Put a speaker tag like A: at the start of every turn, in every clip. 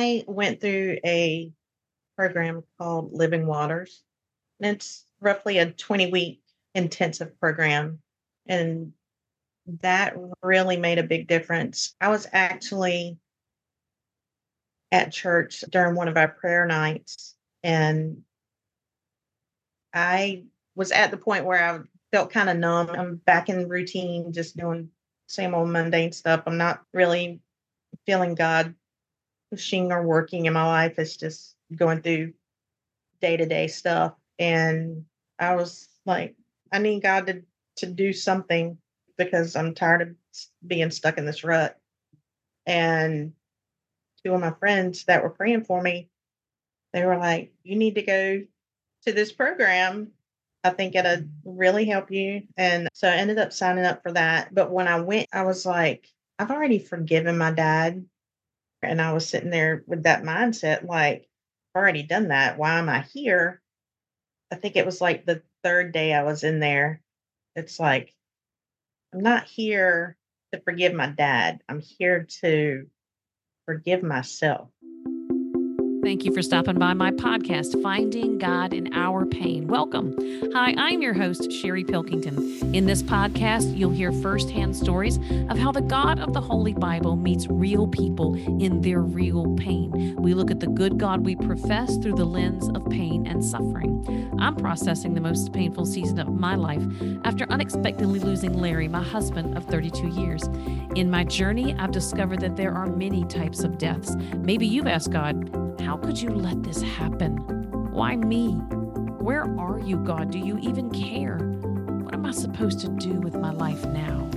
A: I went through a program called Living Waters. And it's roughly a 20 week intensive program. And that really made a big difference. I was actually at church during one of our prayer nights, and I was at the point where I felt kind of numb. I'm back in routine, just doing same old mundane stuff. I'm not really feeling God pushing or working in my life. It's just going through day to day stuff. And I was like, I need God to, to do something because I'm tired of being stuck in this rut. And two of my friends that were praying for me, they were like, You need to go to this program. I think it'll really help you. And so I ended up signing up for that. But when I went, I was like, I've already forgiven my dad. And I was sitting there with that mindset, like, I've already done that. Why am I here? I think it was like the third day I was in there. It's like, I'm not here to forgive my dad. I'm here to forgive myself.
B: Thank you for stopping by my podcast, Finding God in Our Pain. Welcome. Hi, I'm your host, Sherry Pilkington. In this podcast, you'll hear firsthand stories of how the God of the Holy Bible meets real people in their real pain. We look at the good God we profess through the lens of pain and suffering. I'm processing the most painful season of my life after unexpectedly losing Larry, my husband of 32 years. In my journey, I've discovered that there are many types of deaths. Maybe you've asked God, how could you let this happen? Why me? Where are you, God? Do you even care? What am I supposed to do with my life now?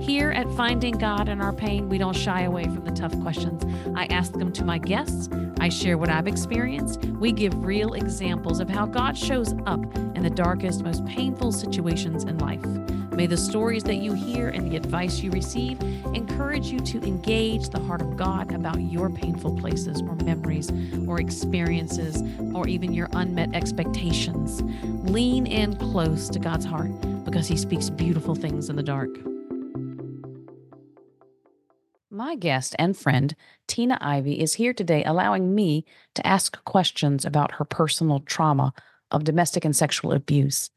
B: Here at Finding God in Our Pain, we don't shy away from the tough questions. I ask them to my guests. I share what I've experienced. We give real examples of how God shows up in the darkest, most painful situations in life. May the stories that you hear and the advice you receive encourage you to engage the heart of God about your painful places or memories or experiences or even your unmet expectations. Lean in close to God's heart because He speaks beautiful things in the dark. My guest and friend, Tina Ivey, is here today allowing me to ask questions about her personal trauma of domestic and sexual abuse.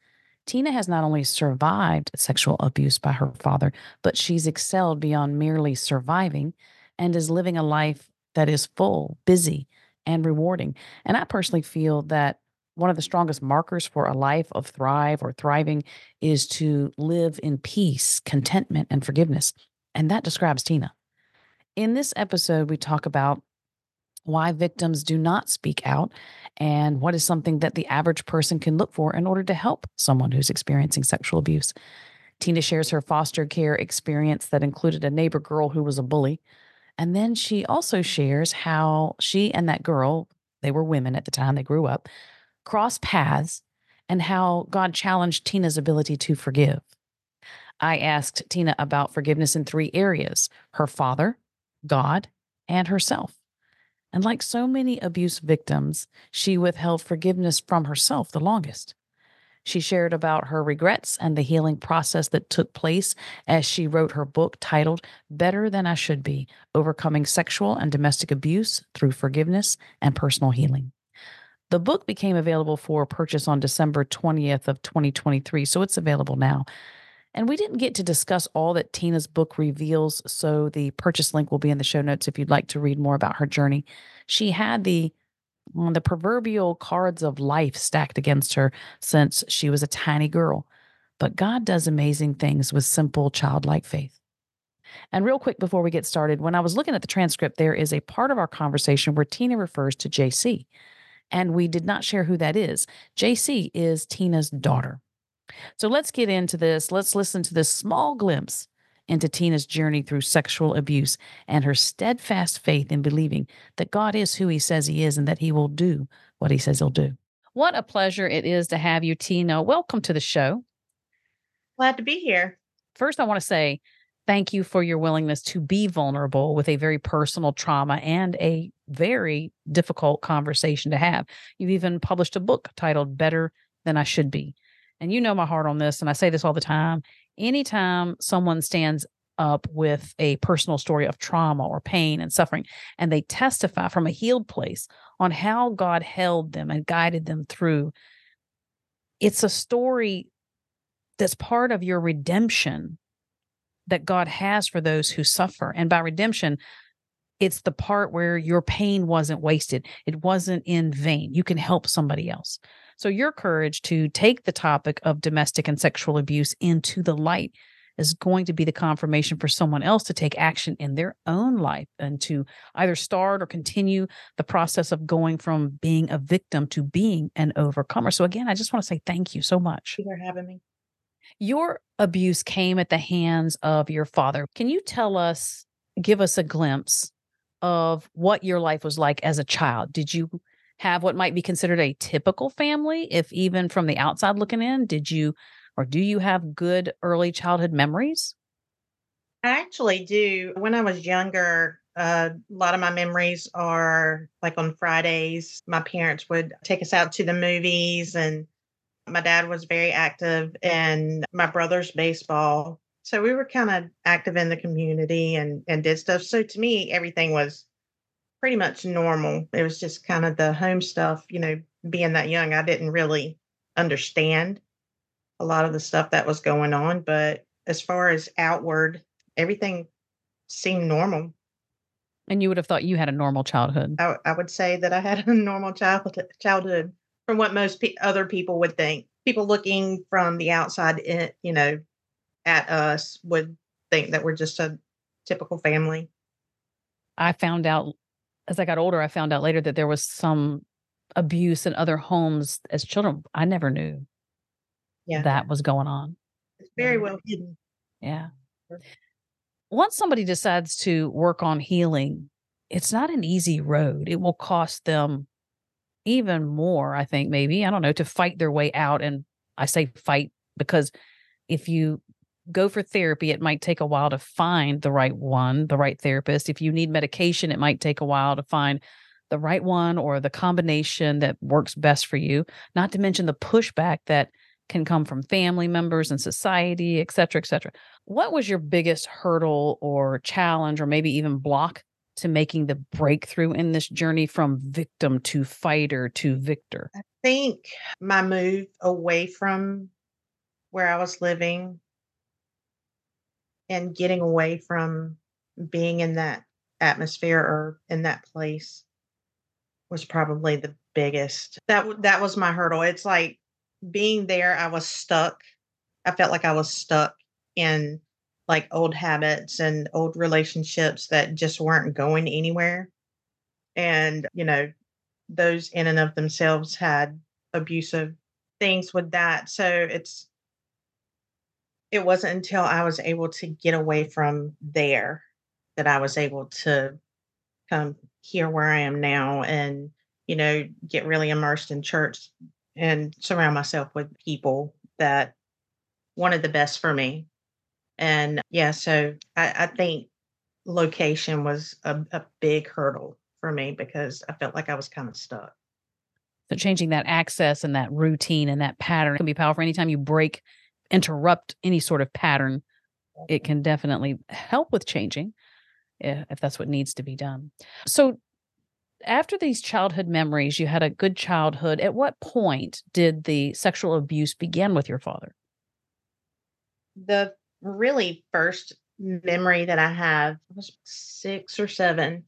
B: Tina has not only survived sexual abuse by her father, but she's excelled beyond merely surviving and is living a life that is full, busy, and rewarding. And I personally feel that one of the strongest markers for a life of thrive or thriving is to live in peace, contentment, and forgiveness. And that describes Tina. In this episode, we talk about why victims do not speak out, and what is something that the average person can look for in order to help someone who's experiencing sexual abuse. Tina shares her foster care experience that included a neighbor girl who was a bully. And then she also shares how she and that girl, they were women at the time, they grew up, crossed paths, and how God challenged Tina's ability to forgive. I asked Tina about forgiveness in three areas her father, God, and herself. And like so many abuse victims, she withheld forgiveness from herself the longest. She shared about her regrets and the healing process that took place as she wrote her book titled Better Than I Should Be Overcoming Sexual and Domestic Abuse Through Forgiveness and Personal Healing. The book became available for purchase on December 20th of 2023, so it's available now. And we didn't get to discuss all that Tina's book reveals, so the purchase link will be in the show notes if you'd like to read more about her journey. She had the mm, the proverbial cards of life stacked against her since she was a tiny girl. But God does amazing things with simple childlike faith. And real quick before we get started, when I was looking at the transcript, there is a part of our conversation where Tina refers to JC. And we did not share who that is. JC is Tina's daughter. So let's get into this. Let's listen to this small glimpse into Tina's journey through sexual abuse and her steadfast faith in believing that God is who he says he is and that he will do what he says he'll do. What a pleasure it is to have you, Tina. Welcome to the show.
A: Glad to be here.
B: First, I want to say thank you for your willingness to be vulnerable with a very personal trauma and a very difficult conversation to have. You've even published a book titled Better Than I Should Be and you know my heart on this, and I say this all the time. Anytime someone stands up with a personal story of trauma or pain and suffering, and they testify from a healed place on how God held them and guided them through. It's a story that's part of your redemption that God has for those who suffer. And by redemption, it's the part where your pain wasn't wasted, it wasn't in vain. You can help somebody else. So, your courage to take the topic of domestic and sexual abuse into the light is going to be the confirmation for someone else to take action in their own life and to either start or continue the process of going from being a victim to being an overcomer. So, again, I just want to say thank you so much.
A: Thank you for having me.
B: Your abuse came at the hands of your father. Can you tell us, give us a glimpse of what your life was like as a child? Did you have what might be considered a typical family, if even from the outside looking in? Did you or do you have good early childhood memories?
A: I actually do. When I was younger, uh, a lot of my memories are like on Fridays, my parents would take us out to the movies, and my dad was very active in my brother's baseball. So we were kind of active in the community and, and did stuff. So to me, everything was pretty much normal. It was just kind of the home stuff, you know, being that young, I didn't really understand a lot of the stuff that was going on. But as far as outward, everything seemed normal.
B: And you would have thought you had a normal childhood.
A: I, I would say that I had a normal childhood, childhood from what most pe- other people would think. People looking from the outside, in, you know, at us would think that we're just a typical family.
B: I found out as I got older, I found out later that there was some abuse in other homes as children. I never knew yeah. that was going on.
A: It's very well hidden.
B: Yeah. Once somebody decides to work on healing, it's not an easy road. It will cost them even more, I think, maybe, I don't know, to fight their way out. And I say fight because if you go for therapy, it might take a while to find the right one, the right therapist. If you need medication, it might take a while to find the right one or the combination that works best for you, not to mention the pushback that can come from family members and society, et cetera, et cetera. What was your biggest hurdle or challenge, or maybe even block to making the breakthrough in this journey from victim to fighter to victor?
A: I think my move away from where I was living and getting away from being in that atmosphere or in that place was probably the biggest. That that was my hurdle. It's like being there, I was stuck. I felt like I was stuck in like old habits and old relationships that just weren't going anywhere. And, you know, those in and of themselves had abusive things with that. So it's, it wasn't until I was able to get away from there that I was able to come here where I am now and, you know, get really immersed in church and surround myself with people that wanted the best for me. And yeah, so I, I think location was a, a big hurdle for me because I felt like I was kind of stuck.
B: So changing that access and that routine and that pattern can be powerful. Anytime you break, interrupt any sort of pattern, it can definitely help with changing eh, if that's what needs to be done. So after these childhood memories, you had a good childhood. At what point did the sexual abuse begin with your father?
A: The really first memory that I have was six or seven.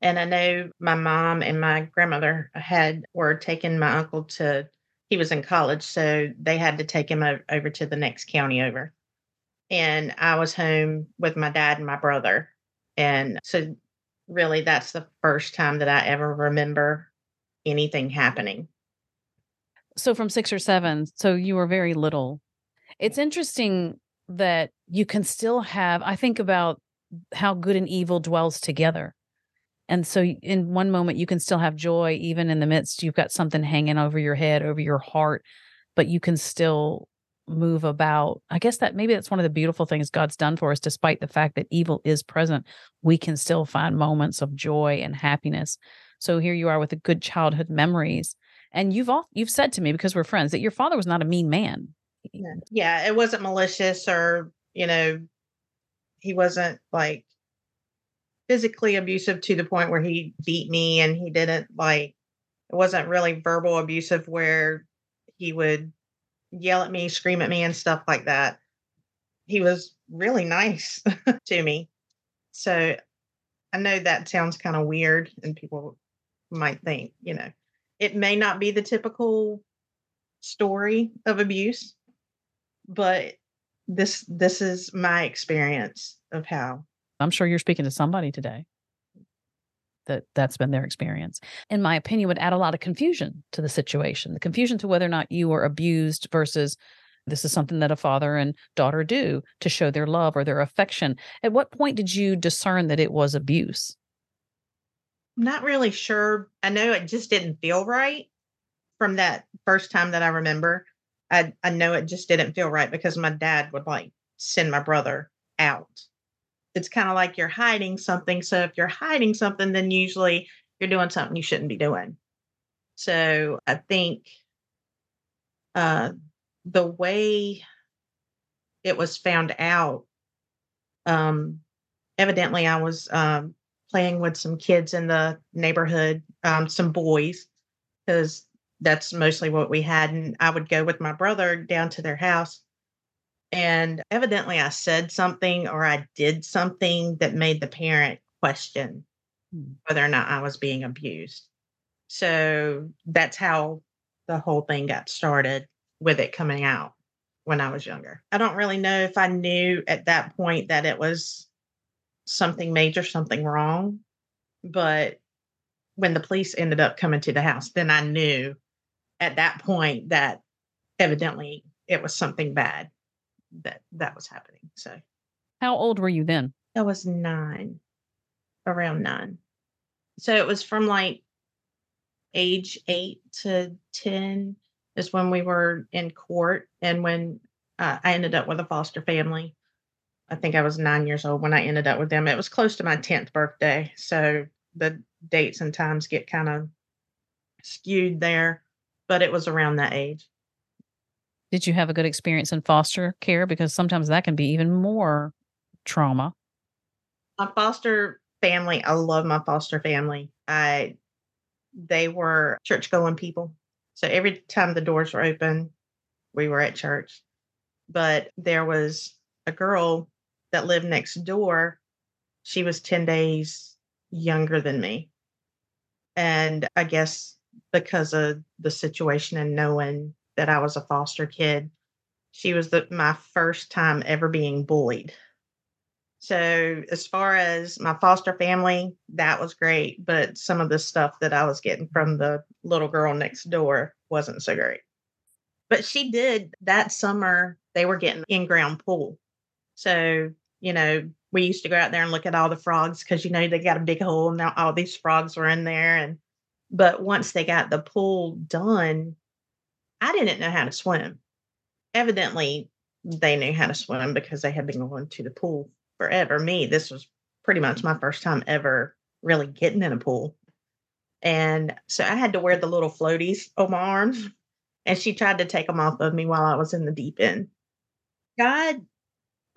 A: And I know my mom and my grandmother had were taking my uncle to he was in college, so they had to take him over to the next county over. And I was home with my dad and my brother. And so really that's the first time that I ever remember anything happening.
B: So from 6 or 7, so you were very little. It's interesting that you can still have I think about how good and evil dwells together. And so in one moment you can still have joy even in the midst you've got something hanging over your head, over your heart, but you can still move about. I guess that maybe that's one of the beautiful things God's done for us, despite the fact that evil is present, we can still find moments of joy and happiness. So here you are with the good childhood memories. And you've all you've said to me because we're friends that your father was not a mean man.
A: Yeah, it wasn't malicious or, you know, he wasn't like physically abusive to the point where he beat me and he didn't like it wasn't really verbal abusive where he would yell at me, scream at me and stuff like that. He was really nice to me. So I know that sounds kind of weird and people might think, you know, it may not be the typical story of abuse, but this this is my experience of how
B: I'm sure you're speaking to somebody today that that's been their experience. In my opinion, would add a lot of confusion to the situation. The confusion to whether or not you were abused versus this is something that a father and daughter do to show their love or their affection. At what point did you discern that it was abuse?
A: I'm not really sure. I know it just didn't feel right from that first time that I remember. I I know it just didn't feel right because my dad would like send my brother out it's kind of like you're hiding something. So if you're hiding something, then usually you're doing something you shouldn't be doing. So I think uh, the way it was found out, um, evidently I was um, playing with some kids in the neighborhood, um, some boys, because that's mostly what we had. And I would go with my brother down to their house and evidently, I said something or I did something that made the parent question hmm. whether or not I was being abused. So that's how the whole thing got started with it coming out when I was younger. I don't really know if I knew at that point that it was something major, something wrong. But when the police ended up coming to the house, then I knew at that point that evidently it was something bad that that was happening. So,
B: how old were you then?
A: I was nine, around nine. So it was from like age eight to 10 is when we were in court. And when uh, I ended up with a foster family, I think I was nine years old when I ended up with them. It was close to my 10th birthday. So the dates and times get kind of skewed there, but it was around that age.
B: Did you have a good experience in foster care? Because sometimes that can be even more trauma.
A: My foster family, I love my foster family. I they were church going people. So every time the doors were open, we were at church. But there was a girl that lived next door. She was 10 days younger than me. And I guess because of the situation and knowing that I was a foster kid. She was the, my first time ever being bullied. So, as far as my foster family, that was great. But some of the stuff that I was getting from the little girl next door wasn't so great. But she did that summer, they were getting in ground pool. So, you know, we used to go out there and look at all the frogs because, you know, they got a big hole and now all these frogs were in there. And, but once they got the pool done, I didn't know how to swim. Evidently, they knew how to swim because they had been going to the pool forever. Me, this was pretty much my first time ever really getting in a pool. And so I had to wear the little floaties on my arms. And she tried to take them off of me while I was in the deep end. God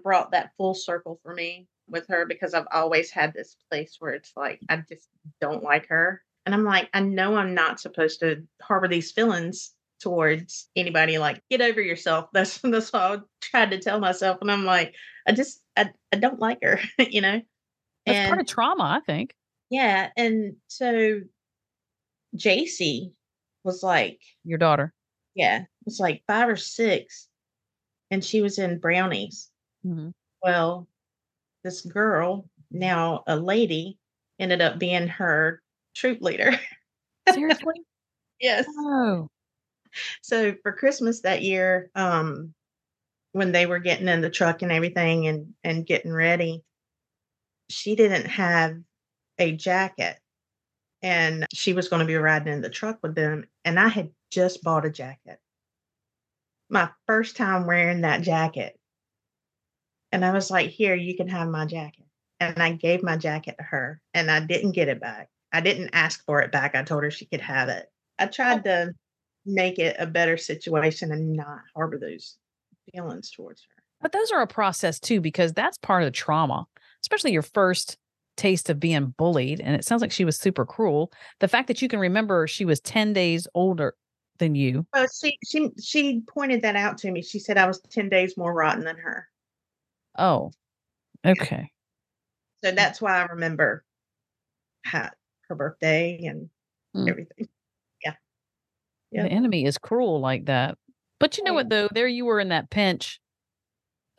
A: brought that full circle for me with her because I've always had this place where it's like, I just don't like her. And I'm like, I know I'm not supposed to harbor these feelings towards anybody like get over yourself. That's that's what i tried to tell myself and i'm like i just i, I don't like her you know?
B: That's and, part of trauma i think.
A: Yeah and so jc was like
B: your daughter.
A: Yeah was like five or six and she was in brownies. Mm-hmm. well this girl now a lady ended up being her troop leader.
B: Seriously?
A: Yes. Oh so for Christmas that year, um, when they were getting in the truck and everything and and getting ready, she didn't have a jacket and she was going to be riding in the truck with them and I had just bought a jacket. My first time wearing that jacket. And I was like, "Here, you can have my jacket." And I gave my jacket to her and I didn't get it back. I didn't ask for it back. I told her she could have it. I tried to make it a better situation and not harbor those feelings towards her.
B: But those are a process too, because that's part of the trauma, especially your first taste of being bullied. And it sounds like she was super cruel. The fact that you can remember she was 10 days older than you.
A: Well, she she she pointed that out to me. She said I was 10 days more rotten than her.
B: Oh, okay.
A: So that's why I remember how, her birthday and
B: Mm.
A: everything.
B: The enemy is cruel like that. But you know what, though? There you were in that pinch.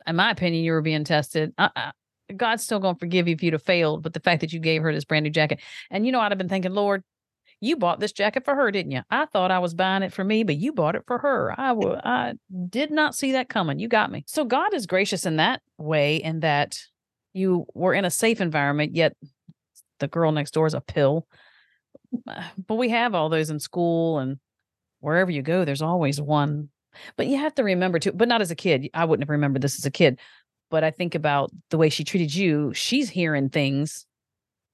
B: In my opinion, you were being tested. Uh-uh. God's still going to forgive you if you'd have failed. But the fact that you gave her this brand new jacket, and you know, I'd have been thinking, Lord, you bought this jacket for her, didn't you? I thought I was buying it for me, but you bought it for her. I wa- I did not see that coming. You got me. So God is gracious in that way, in that you were in a safe environment, yet the girl next door is a pill. Uh, But we have all those in school and wherever you go, there's always one. But you have to remember too, but not as a kid. I wouldn't have remembered this as a kid. But I think about the way she treated you. She's hearing things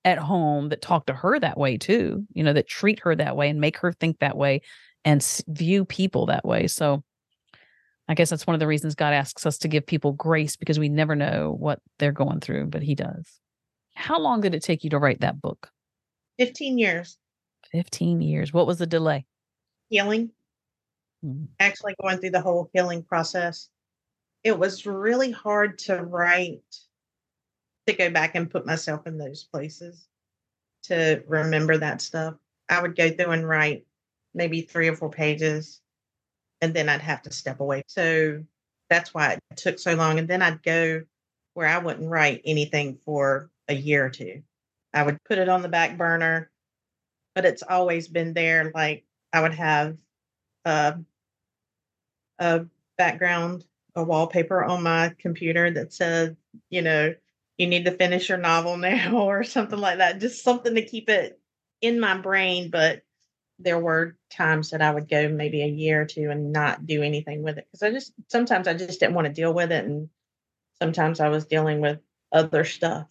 B: at home that talk to her that way too, you know, that treat her that way and make her think that way and view people that way. So I guess that's one of the reasons God asks us to give people grace because we never know what they're going through, but He does. How long did it take you to write that book?
A: 15 years
B: 15 years. What was the delay?
A: Healing,
B: Mm.
A: actually going through the whole healing process. It was really hard to write, to go back and put myself in those places to remember that stuff. I would go through and write maybe three or four pages, and then I'd have to step away. So that's why it took so long. And then I'd go where I wouldn't write anything for a year or two. I would put it on the back burner, but it's always been there. Like I would have a, a background, a wallpaper on my computer that said, you know, you need to finish your novel now or something like that. Just something to keep it in my brain. But there were times that I would go maybe a year or two and not do anything with it because I just sometimes I just didn't want to deal with it. And sometimes I was dealing with other stuff.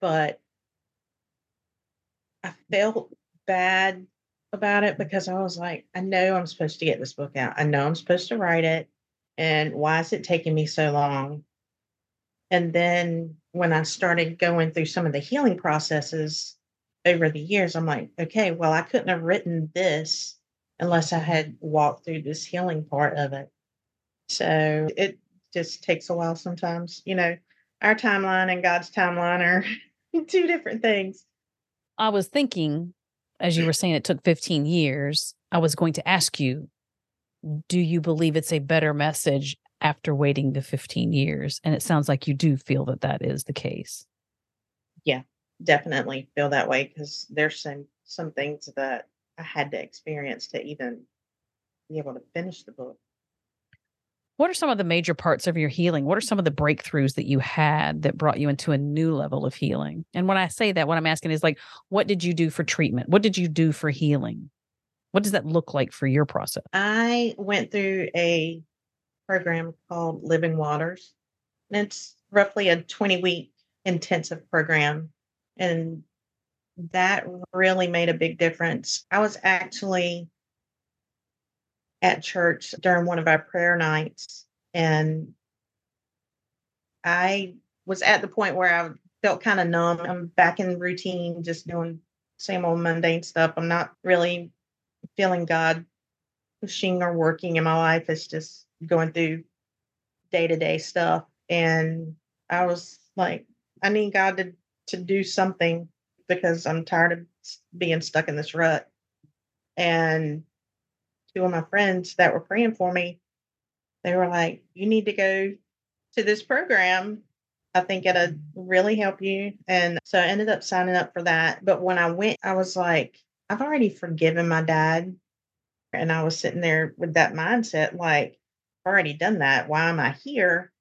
A: But I felt bad about it because I was like, I know I'm supposed to get this book out. I know I'm supposed to write it. And why is it taking me so long? And then when I started going through some of the healing processes over the years, I'm like, okay, well, I couldn't have written this unless I had walked through this healing part of it. So it just takes a while sometimes. You know, our timeline and God's timeline are two different things.
B: I was thinking, as you were saying, it took 15 years. I was going to ask you, do you believe it's a better message after waiting the 15 years? And it sounds like you do feel that that is the case.
A: Yeah, definitely feel that way because there's some some things that I had to experience to even be able to finish the book.
B: What are some of the major parts of your healing? What are some of the breakthroughs that you had that brought you into a new level of healing? And when I say that, what I'm asking is like, what did you do for treatment? What did you do for healing? What does that look like for your process?
A: I went through a program called Living Waters. And it's roughly a 20 week intensive program. And that really made a big difference. I was actually at church during one of our prayer nights, and I was at the point where I felt kind of numb. I'm back in routine, just doing same old mundane stuff. I'm not really feeling God pushing or working in my life. It's just going through day to day stuff. And I was like, I need God to, to do something because I'm tired of being stuck in this rut. And two of my friends that were praying for me, they were like, You need to go to this program. I think it'll really help you. And so I ended up signing up for that. But when I went, I was like, I've already forgiven my dad. And I was sitting there with that mindset, like, I've already done that. Why am I here?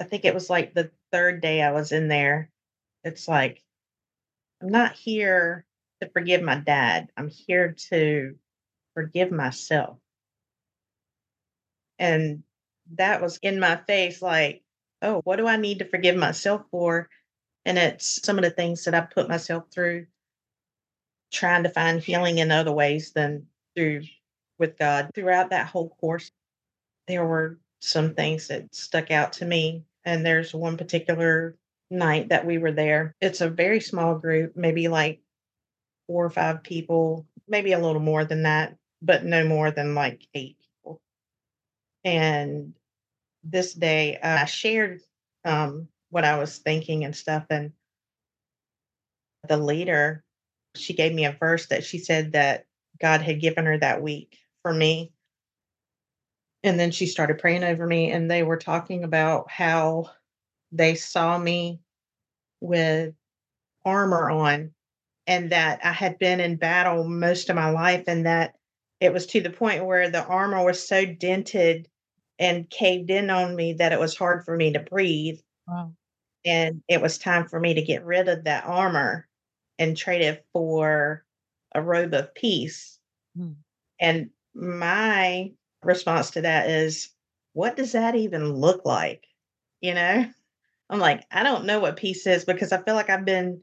A: I think it was like the third day I was in there. It's like, I'm not here to forgive my dad. I'm here to forgive myself. And that was in my face, like, oh, what do I need to forgive myself for? And it's some of the things that I put myself through, trying to find healing in other ways than through with God. Throughout that whole course, there were some things that stuck out to me. And there's one particular night that we were there. It's a very small group, maybe like four or five people, maybe a little more than that, but no more than like eight people. And this day, uh, I shared um, what I was thinking and stuff. And the leader, she gave me a verse that she said that God had given her that week for me. And then she started praying over me, and they were talking about how they saw me with armor on and that I had been in battle most of my life and that it was to the point where the armor was so dented and caved in on me that it was hard for me to breathe. Wow. And it was time for me to get rid of that armor and trade it for a robe of peace. Hmm. And my response to that is, what does that even look like? You know, I'm like, I don't know what peace is because I feel like I've been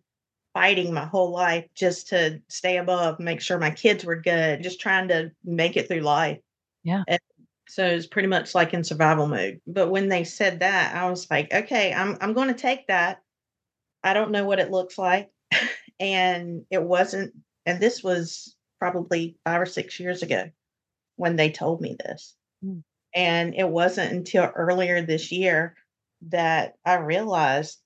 A: fighting my whole life just to stay above, make sure my kids were good, just trying to make it through life.
B: Yeah.
A: And so it's pretty much like in survival mode. But when they said that, I was like, okay, I'm I'm going to take that. I don't know what it looks like. and it wasn't and this was probably 5 or 6 years ago when they told me this. Mm. And it wasn't until earlier this year that I realized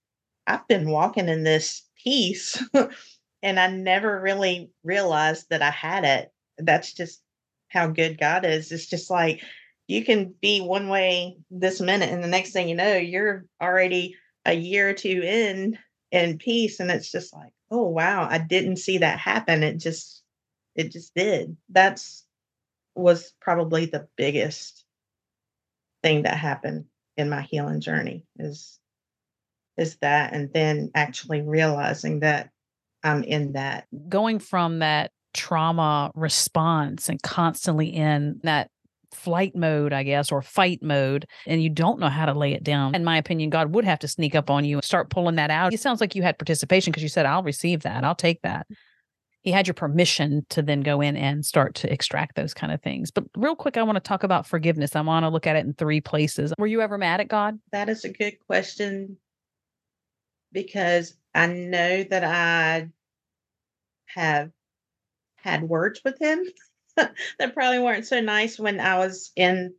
A: I've been walking in this peace and I never really realized that I had it. That's just how good God is. It's just like you can be one way this minute and the next thing you know you're already a year or two in in peace and it's just like oh wow i didn't see that happen it just it just did that's was probably the biggest thing that happened in my healing journey is is that and then actually realizing that i'm in that
B: going from that trauma response and constantly in that flight mode, I guess, or fight mode, and you don't know how to lay it down. In my opinion, God would have to sneak up on you and start pulling that out. It sounds like you had participation because you said, I'll receive that. I'll take that. Mm-hmm. He had your permission to then go in and start to extract those kind of things. But real quick, I want to talk about forgiveness. I want to look at it in three places. Were you ever mad at God?
A: That is a good question because I know that I have had words with him that probably weren't so nice when I was in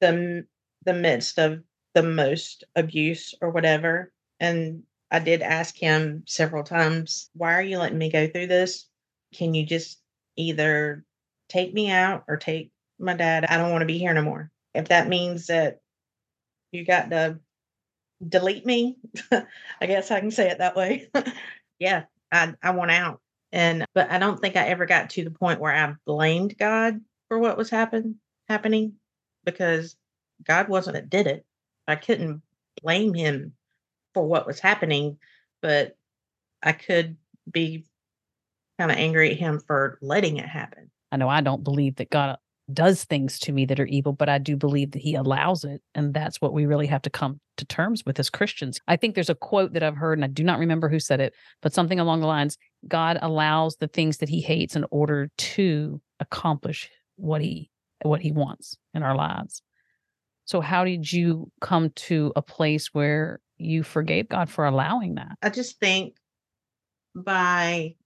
A: the the midst of the most abuse or whatever. And I did ask him several times, why are you letting me go through this? Can you just either take me out or take my dad? I don't want to be here no more. If that means that you got to delete me, I guess I can say it that way. yeah, I, I want out. And but I don't think I ever got to the point where I blamed God for what was happen happening because God wasn't that did it. I couldn't blame him for what was happening, but I could be kind of angry at him for letting it happen.
B: I know I don't believe that God does things to me that are evil, but I do believe that he allows it. And that's what we really have to come to terms with as Christians. I think there's a quote that I've heard, and I do not remember who said it, but something along the lines God allows the things that he hates in order to accomplish what he what he wants in our lives. So how did you come to a place where you forgave God for allowing that?
A: I just think by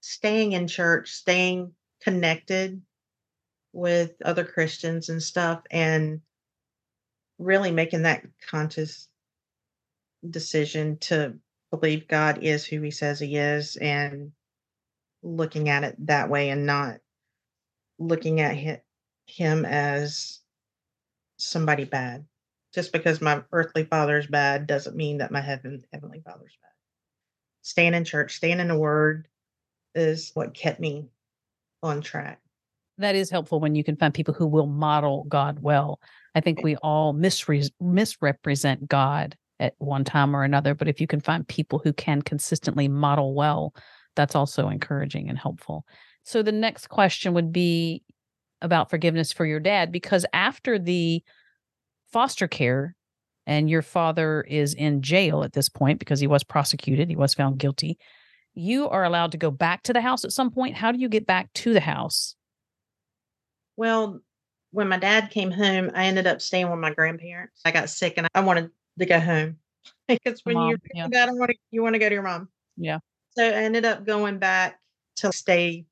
A: staying in church, staying connected with other Christians and stuff and really making that conscious decision to believe God is who he says he is and looking at it that way and not looking at him as somebody bad. Just because my earthly father is bad doesn't mean that my heaven, heavenly father is bad. Staying in church, staying in the word is what kept me on track
B: that is helpful when you can find people who will model God well. I think we all misre- misrepresent God at one time or another, but if you can find people who can consistently model well, that's also encouraging and helpful. So the next question would be about forgiveness for your dad because after the foster care and your father is in jail at this point because he was prosecuted, he was found guilty. You are allowed to go back to the house at some point. How do you get back to the house?
A: Well, when my dad came home, I ended up staying with my grandparents. I got sick and I wanted to go home because when
B: Mom,
A: you're
B: yeah.
A: dad, I want to you want to go to your mom.
B: Yeah.
A: So I ended up going back to stay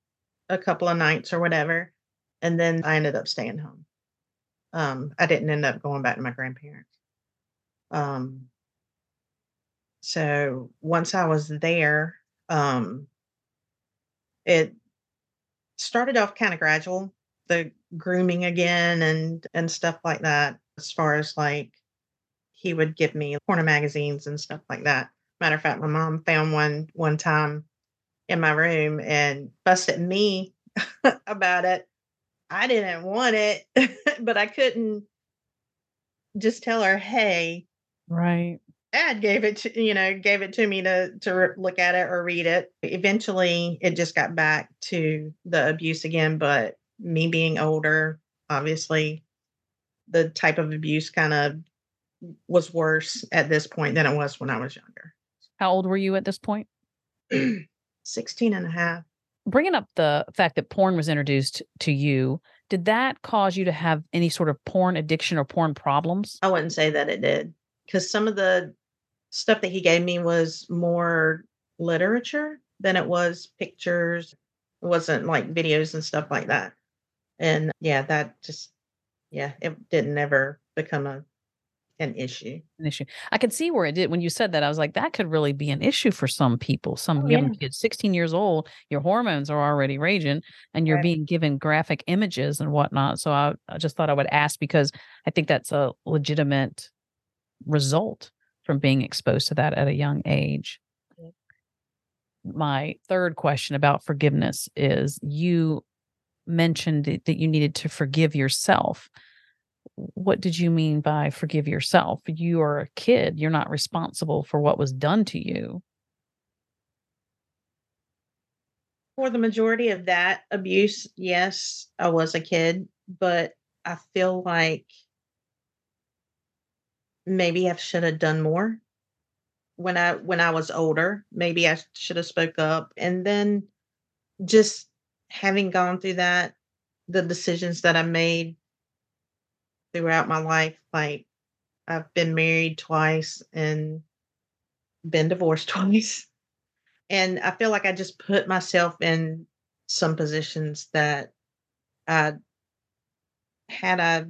A: a couple of nights or whatever, and then I ended up staying home. Um, I didn't end up going back to my grandparents. Um, so once I was there, um, it started off kind of gradual, the grooming again and and stuff like that. As far as like he would give me porno magazines and stuff like that. Matter of fact, my mom found one one time in my room and busted me about it. I didn't want it, but I couldn't just tell her, "Hey,
B: Right.
A: dad gave it to you know gave it to me to to look at it or read it eventually it just got back to the abuse again but me being older obviously the type of abuse kind of was worse at this point than it was when i was younger
B: How old were you at this point?
A: 16 and a half
B: Bringing up the fact that porn was introduced to you, did that cause you to have any sort of porn addiction or porn problems?
A: i wouldn't say that it did because some of the stuff that he gave me was more literature than it was pictures it wasn't like videos and stuff like that and yeah that just yeah it didn't ever become a an issue
B: An issue. I could see where it did when you said that. I was like, that could really be an issue for some people, some
A: Oh,
B: young
A: yeah.
B: kids, 16 years old, your hormones are already raging and you're
A: Right.
B: being given graphic images and whatnot. So I, I just thought I would ask because I think that's a legitimate result from being exposed to that at a young age. My third question about forgiveness is you mentioned that you needed to forgive yourself. What did you mean by forgive yourself? You are a kid. You're not responsible for what was done to you.
A: for the majority of that abuse yes i was a kid but i feel like maybe i should have done more when i when i was older maybe i should have spoke up and then just having gone through that the decisions that i made throughout my life like i've been married twice and been divorced twice. And i feel like i just put myself in some positions that i had i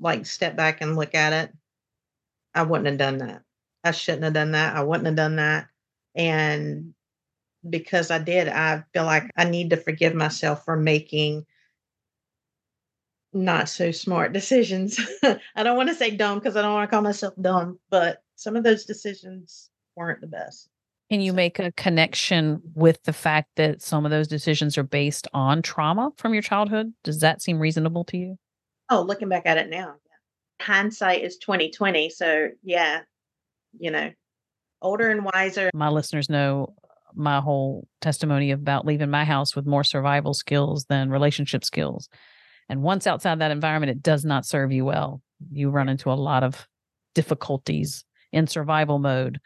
A: like step back and look at it i wouldn't have done that. I shouldn't have done that. I wouldn't have done that. And because i did i feel like i need to forgive myself for making not so smart decisions i don't want to say dumb because i don't want to call myself dumb but some of those decisions weren't the best
B: Can you
A: So-
B: make a connection with the fact that some of those decisions are based on trauma from your childhood? Does that seem reasonable to you?
A: Oh, looking back at it now, yeah. hindsight is twenty twenty. So yeah, you know, older and wiser.
B: My listeners know my whole testimony about leaving my house with more survival skills than relationship skills. And once outside that environment, it does not serve you well. You run into a lot of difficulties in survival mode,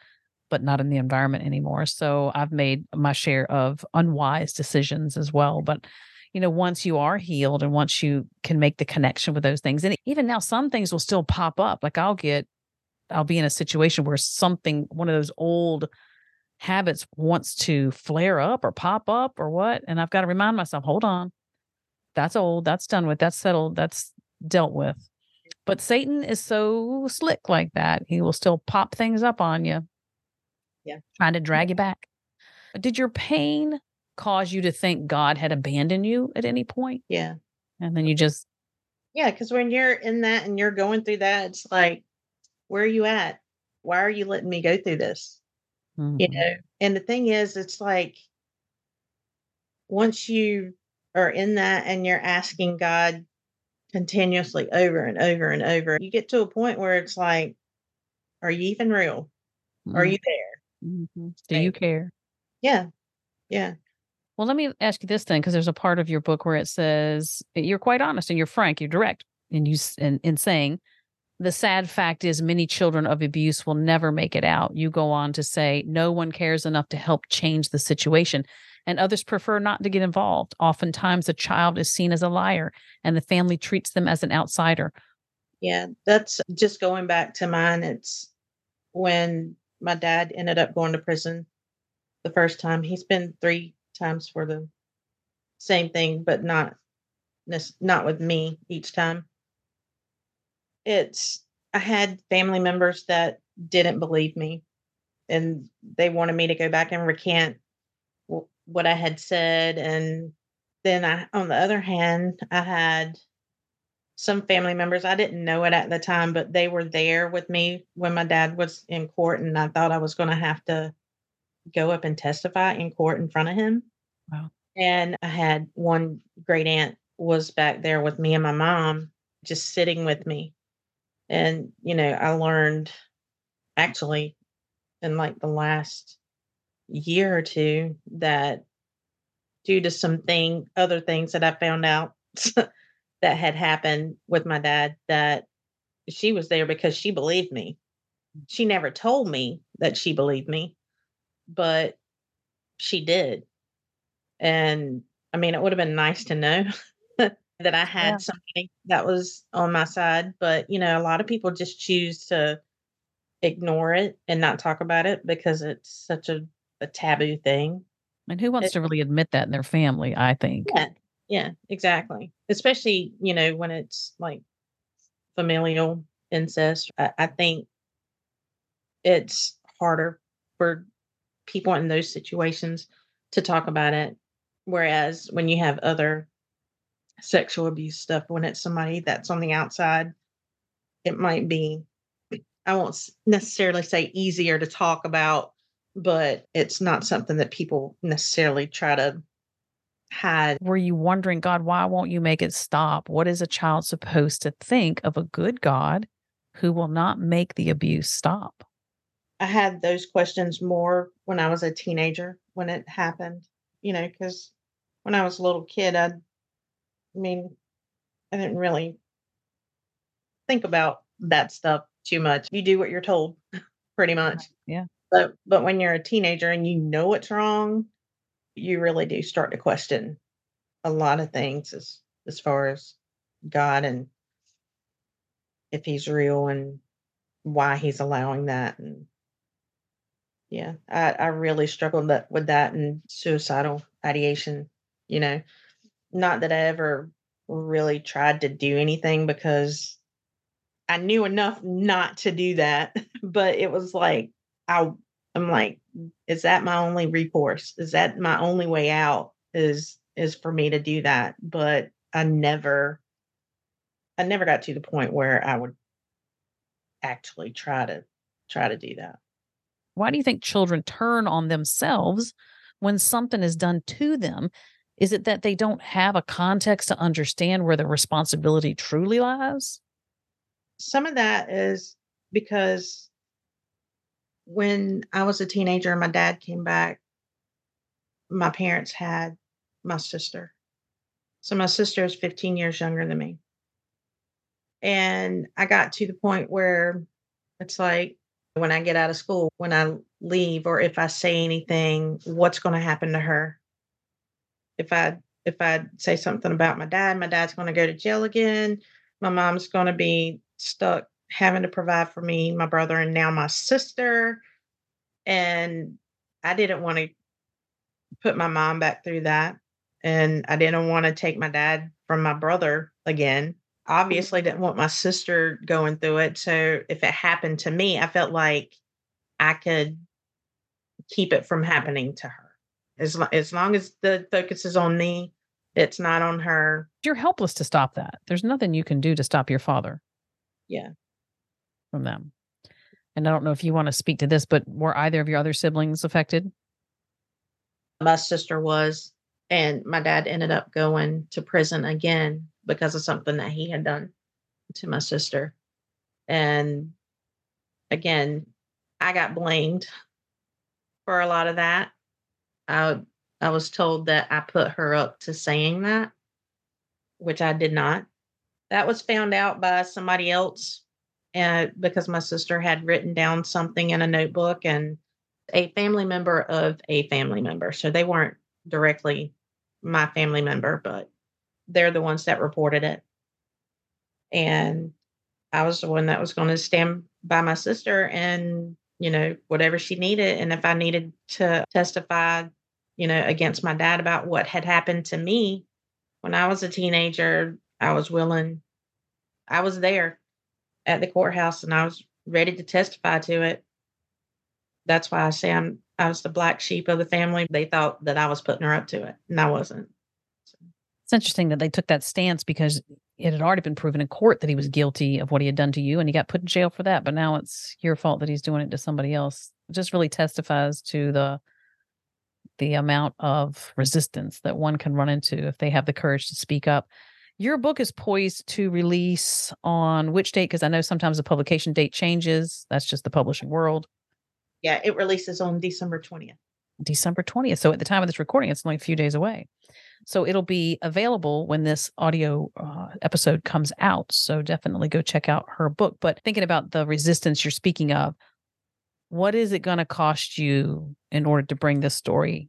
B: but not in the environment anymore. So I've made my share of unwise decisions as well. But you know, once you are healed and once you can make the connection with those things, and even now, some things will still pop up. Like I'll get, I'll be in a situation where something, one of those old habits wants to flare up or pop up or what. And I've got to remind myself, hold on, that's old, that's done with, that's settled, that's dealt with. But Satan is so slick like that. He will still pop things up on you.
A: Yeah.
B: Trying to drag you back. Did your pain cause you to think God had abandoned you at any point?
A: Yeah.
B: And then you just,
A: Yeah. Cause when you're in that and you're going through that, it's like, where are you at? Why are you letting me go through this? You
B: Mhm.
A: know, and the thing is, it's like once you are in that and you're asking God continuously over and over and over, you get to a point where it's like, are you even real? Are
B: Mhm.
A: you there?
B: Mhm. do you care?
A: Yeah. Yeah.
B: Well, let me ask you this then, because there's a part of your book where it says you're quite honest and you're frank, you're direct, and you in, in saying The sad fact is, many children of abuse will never make it out. You go on to say, no one cares enough to help change the situation, and others prefer not to get involved. Oftentimes, a child is seen as a liar, and the family treats them as an outsider.
A: Yeah, that's just going back to mine. It's when my dad ended up going to prison the first time. He's been three times for the same thing, but not not with me each time it's I had family members that didn't believe me and they wanted me to go back and recant w- what I had said and then I on the other hand I had some family members I didn't know it at the time but they were there with me when my dad was in court and I thought I was going to have to go up and testify in court in front of him.
B: Wow.
A: And I had one great aunt was back there with me and my mom just sitting with me and, you know, I learned actually in like the last year or two that due to some thing other things that I found out that had happened with my dad that she was there because she believed me. She never told me that she believed me, but she did. And I mean, it would have been nice to know that I had yeah. somebody that was on my side. But, you know, a lot of people just choose to ignore it and not talk about it because it's such a, a taboo thing.
B: And who wants it, to really admit that in their family? I think.
A: Yeah, yeah, exactly. Especially, you know, when it's like familial incest. I, I think it's harder for people in those situations to talk about it. Whereas when you have other sexual abuse stuff when it's somebody that's on the outside it might be i won't necessarily say easier to talk about but it's not something that people necessarily try to hide.
B: Were you wondering god why won't you make it stop? What is a child supposed to think of a good god who will not make the abuse stop?
A: I had those questions more when i was a teenager when it happened you know because when i was a little kid i I mean, I didn't really think about that stuff too much. You do what you're told, pretty much.
B: Yeah.
A: But but when you're a teenager and you know it's wrong, you really do start to question a lot of things as as far as God and if he's real and why he's allowing that and yeah, I, I really struggled that, with that and suicidal ideation, you know, not that I ever really tried to do anything because I knew enough not to do that, but it was like I I'm like is that my only recourse? Is that my only way out is is for me to do that? But I never I never got to the point where I would actually try to try to do that.
B: Why do you think children turn on themselves when something is done to them is it that they don't have a context to understand where the responsibility truly lies?
A: Some of that is because when I was a teenager and my dad came back, my parents had my sister. So my sister is 15 years younger than me. And I got to the point where it's like when I get out of school, when I leave, or if I say anything, what's going to happen to her? If I if I say something about my dad, my dad's going to go to jail again. My mom's going to be stuck having to provide for me, my brother, and now my sister. And I didn't want to put my mom back through that. And I didn't want to take my dad from my brother again. Obviously, didn't want my sister going through it. So if it happened to me, I felt like I could keep it from happening to her. As, as long as the focus is on me, it's not on her.
B: You're helpless to stop that. There's nothing you can do to stop your father.
A: Yeah.
B: From them. And I don't know if you want to speak to this, but were either of your other siblings affected?
A: My sister was, and my dad ended up going to prison again because of something that he had done to my sister. And again, I got blamed for a lot of that. I I was told that I put her up to saying that, which I did not. That was found out by somebody else and because my sister had written down something in a notebook and a family member of a family member. So they weren't directly my family member, but they're the ones that reported it. And I was the one that was going to stand by my sister and, you know, whatever she needed. And if I needed to testify, you know, against my dad about what had happened to me when I was a teenager, I was willing, I was there at the courthouse and I was ready to testify to it. That's why I say I'm I was the black sheep of the family. They thought that I was putting her up to it, and I wasn't.
B: So. It's interesting that they took that stance because it had already been proven in court that he was guilty of what he had done to you, and he got put in jail for that. But now it's your fault that he's doing it to somebody else. It just really testifies to the the amount of resistance that one can run into if they have the courage to speak up. Your book is poised to release on which date? Because I know sometimes the publication date changes. That's just the publishing world.
A: Yeah, it releases on December 20th.
B: December 20th. So at the time of this recording, it's only a few days away. So it'll be available when this audio uh, episode comes out. So definitely go check out her book. But thinking about the resistance you're speaking of, what is it going to cost you in order to bring this story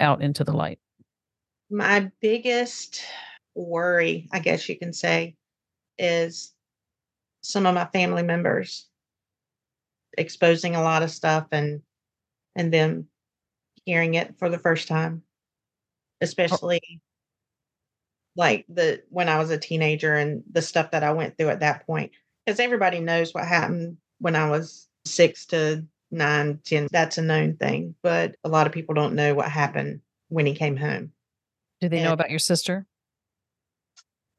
B: out into the light?
A: My biggest worry, I guess you can say, is some of my family members exposing a lot of stuff and and then hearing it for the first time oh. especially oh. like the when i was a teenager and the stuff that i went through at that point because everybody knows what happened when i was six to nine ten that's a known thing but a lot of people don't know what happened when he came home
B: do they and, know about your sister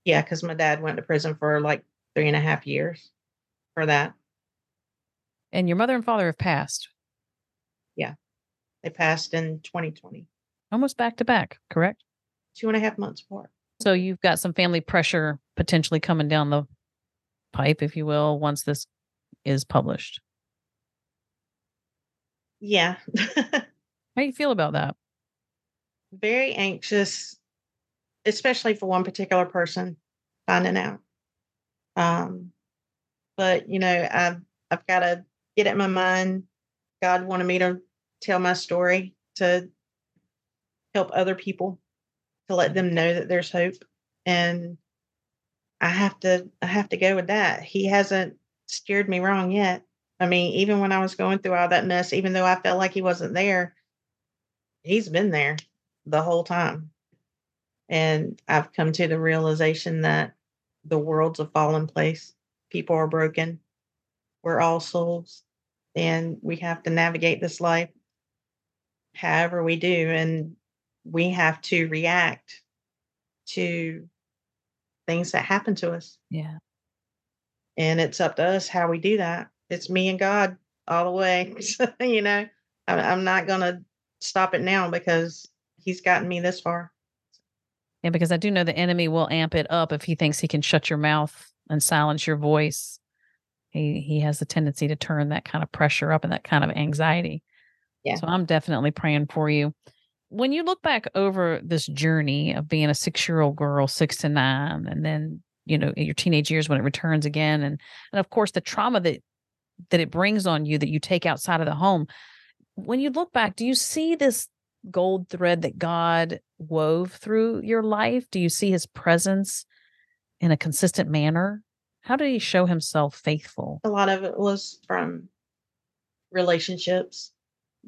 A: yeah because my dad went to prison for like three and a half years for that
B: and your mother and father have passed.
A: Yeah. They passed in 2020.
B: Almost back to back, correct?
A: Two and a half months apart.
B: So you've got some family pressure potentially coming down the pipe, if you will, once this is published.
A: Yeah.
B: How do you feel about that?
A: Very anxious, especially for one particular person finding out. Um, but you know, I've I've got to get it in my mind. God wanted me to tell my story to help other people, to let them know that there's hope. And I have to I have to go with that. He hasn't steered me wrong yet. I mean, even when I was going through all that mess, even though I felt like he wasn't there, he's been there the whole time. And I've come to the realization that the world's a fallen place. People are broken. We're all souls and we have to navigate this life however we do. And we have to react to things that happen to us.
B: Yeah.
A: And it's up to us how we do that. It's me and God all the way. you know, I'm not going to stop it now because he's gotten me this far.
B: Yeah, because I do know the enemy will amp it up if he thinks he can shut your mouth and silence your voice he he has a tendency to turn that kind of pressure up and that kind of anxiety. Yeah. So I'm definitely praying for you. When you look back over this journey of being a six year old girl, six to nine, and then you know your teenage years when it returns again, and and of course the trauma that that it brings on you that you take outside of the home. When you look back, do you see this gold thread that God wove through your life? Do you see His presence in a consistent manner? How did he show himself faithful?
A: A lot of it was from relationships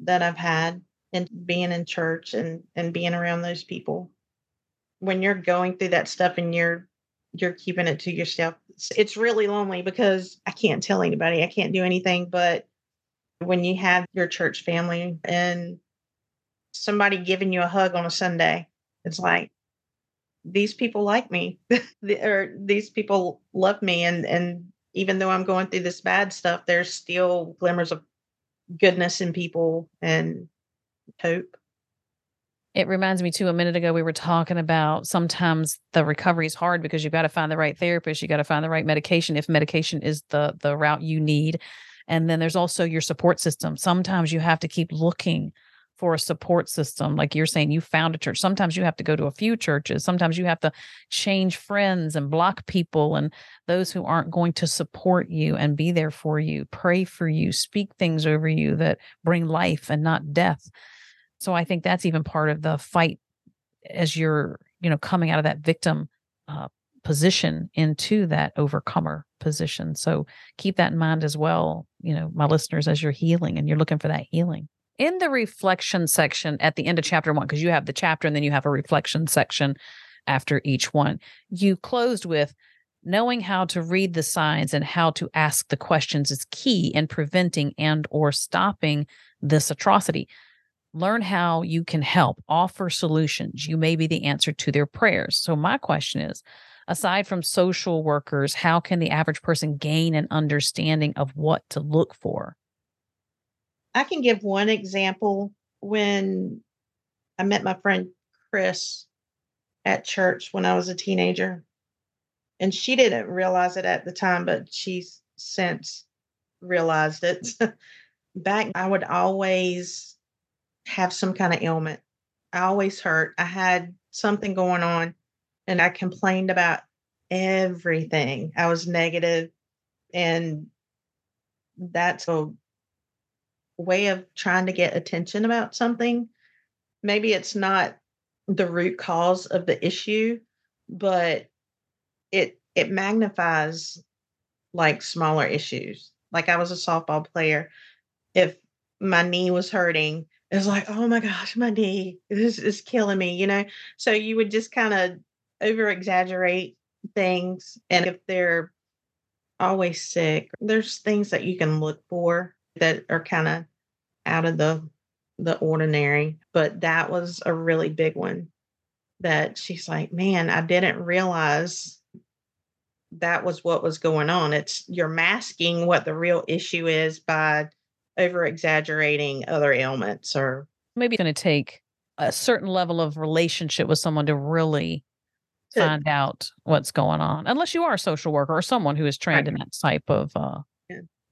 A: that I've had and being in church and and being around those people. When you're going through that stuff and you're you're keeping it to yourself, it's really lonely because I can't tell anybody. I can't do anything but when you have your church family and somebody giving you a hug on a Sunday, it's like these people like me or these people love me and and even though i'm going through this bad stuff there's still glimmers of goodness in people and hope
B: it reminds me too a minute ago we were talking about sometimes the recovery is hard because you've got to find the right therapist you got to find the right medication if medication is the the route you need and then there's also your support system sometimes you have to keep looking for a support system. Like you're saying, you found a church. Sometimes you have to go to a few churches. Sometimes you have to change friends and block people and those who aren't going to support you and be there for you, pray for you, speak things over you that bring life and not death. So I think that's even part of the fight as you're, you know, coming out of that victim uh, position into that overcomer position. So keep that in mind as well, you know, my listeners, as you're healing and you're looking for that healing in the reflection section at the end of chapter one, because you have the chapter and then you have a reflection section after each one, you closed with knowing how to read the signs and how to ask the questions is key in preventing and or stopping this atrocity learn how you can help offer solutions you may be the answer to their prayers so my question is aside from social workers how can the average person gain an understanding of what to look for
A: I can give one example when I met my friend Chris at church when I was a teenager. And she didn't realize it at the time, but she's since realized it. Back, I would always have some kind of ailment. I always hurt. I had something going on and I complained about everything. I was negative, and that's a way of trying to get attention about something. Maybe it's not the root cause of the issue, but it it magnifies like smaller issues. Like I was a softball player. If my knee was hurting, it was like, oh my gosh, my knee this is killing me, you know? So you would just kind of over exaggerate things. And if they're always sick, there's things that you can look for that are kind of out of the the ordinary but that was a really big one that she's like man i didn't realize that was what was going on it's you're masking what the real issue is by over exaggerating other ailments or
B: maybe it's going to take a certain level of relationship with someone to really find out what's going on unless you are a social worker or someone who is trained right. in that type of uh,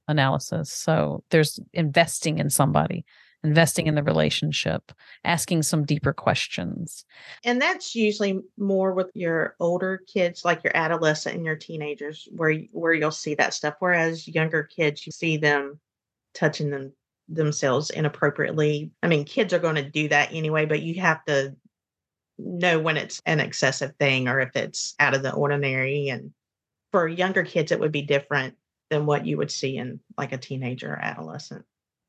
B: analysis. So there's investing in somebody, investing in the relationship, asking some deeper questions.
A: And that's usually more with your older kids, like your adolescent and your teenagers, where where you'll see that stuff. Whereas younger kids, you see them touching them themselves inappropriately. I mean, kids are going to do that anyway, but you have to know when it's an excessive thing or if it's out of the ordinary. And for younger kids, it would be different than what you would see in like a teenager or adolescent.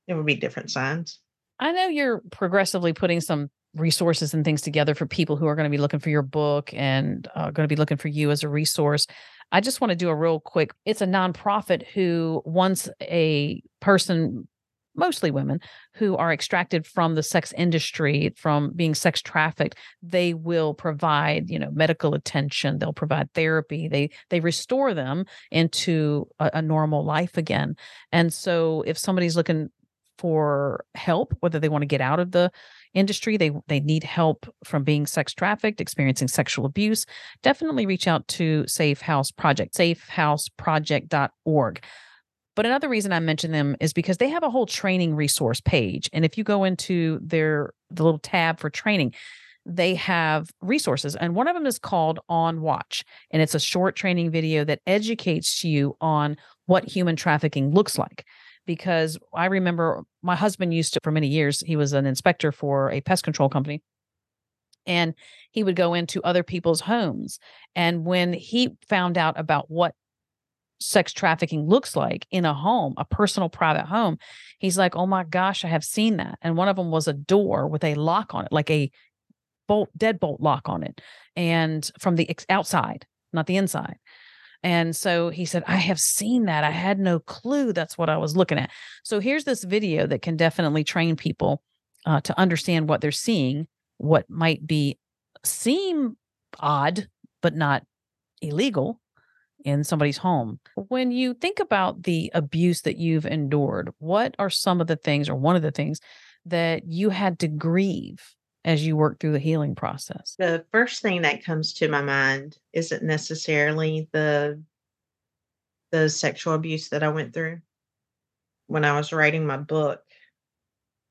A: It would be different signs.
B: I know you're progressively putting some resources and things together for people who are going to be looking for your book and uh, going to be looking for you as a resource. I just want to do a real quick. It's a nonprofit who wants a person mostly women who are extracted from the sex industry from being sex trafficked they will provide you know medical attention they'll provide therapy they they restore them into a, a normal life again and so if somebody's looking for help whether they want to get out of the industry they they need help from being sex trafficked experiencing sexual abuse definitely reach out to safe house project safehouseproject.org but another reason I mention them is because they have a whole training resource page. And if you go into their the little tab for training, they have resources. And one of them is called On Watch. And it's a short training video that educates you on what human trafficking looks like. Because I remember my husband used to, for many years, he was an inspector for a pest control company and he would go into other people's homes and when he found out about what sex trafficking looks like in a home, a personal private home. He's like, "Oh my gosh, I have seen that." And one of them was a door with a lock on it, like a bolt deadbolt lock on it, and from the outside, not the inside. And so he said, I have seen that. I had no clue that's what I was looking at. So here's this video that can definitely train people uh, to understand what they're seeing, what might be seem odd, but not illegal in somebody's home. When you think about the abuse that you've endured, what are some of the things or one of the things that you had to grieve as you work through the healing process?
A: The first thing that comes to my mind isn't necessarily the the sexual abuse that I went through when I was writing my book.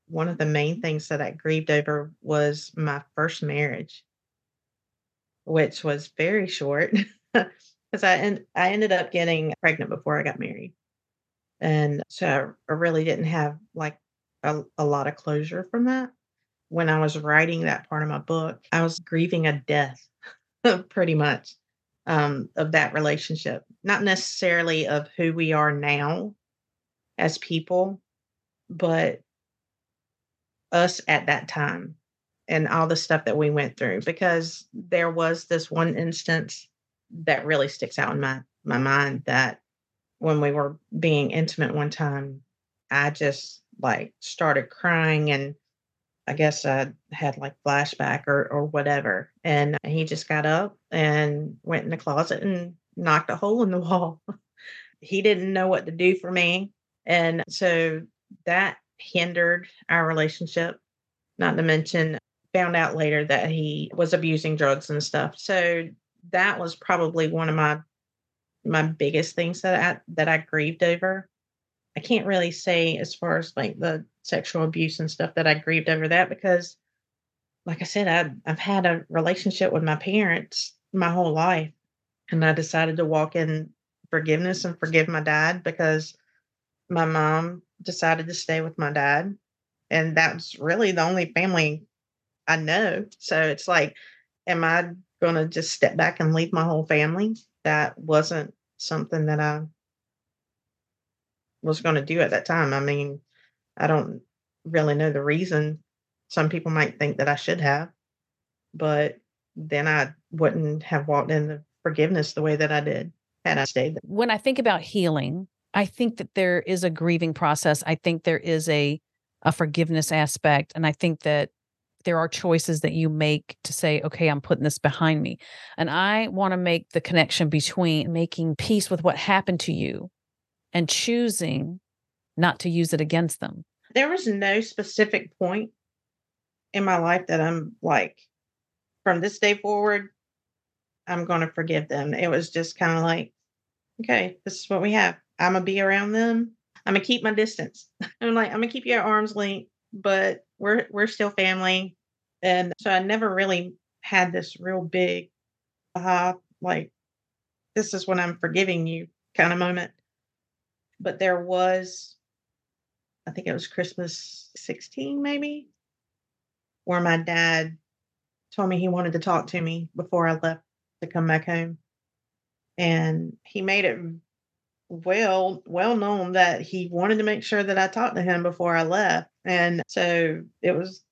A: one of the main things that I grieved over was my first marriage, which was very short because I en- I ended up getting pregnant before I got married, and so I really didn't have like a, a lot of closure from that. When I was writing that part of my book, I was grieving a death, pretty much, um, of that relationship. Not necessarily of who we are now as people, but us at that time and all the stuff that we went through because there was this one instance that really sticks out in my my mind that when we were being intimate one time i just like started crying and i guess i had like flashback or or whatever and he just got up and went in the closet and knocked a hole in the wall he didn't know what to do for me and so that hindered our relationship, not to mention found out later that he was abusing drugs and stuff. So that was probably one of my my biggest things that I that I grieved over. I can't really say as far as like the sexual abuse and stuff that I grieved over that because like I said, I've I've had a relationship with my parents my whole life. And I decided to walk in forgiveness and forgive my dad because my mom decided to stay with my dad. And that's really the only family I know. So it's like, am I going to just step back and leave my whole family? That wasn't something that I was going to do at that time. I mean, I don't really know the reason. Some people might think that I should have, but then I wouldn't have walked in the forgiveness the way that I did had I stayed. There.
B: When I think about healing, I think that there is a grieving process. I think there is a a forgiveness aspect and I think that there are choices that you make to say okay, I'm putting this behind me. And I want to make the connection between making peace with what happened to you and choosing not to use it against them.
A: There was no specific point in my life that I'm like from this day forward I'm going to forgive them. It was just kind of like okay, this is what we have I'm gonna be around them. I'm gonna keep my distance. I'm like, I'm gonna keep you at arm's length, but we're we're still family. And so I never really had this real big uh like this is when I'm forgiving you kind of moment. But there was I think it was Christmas 16 maybe where my dad told me he wanted to talk to me before I left to come back home. And he made it well well known that he wanted to make sure that I talked to him before I left. And so it was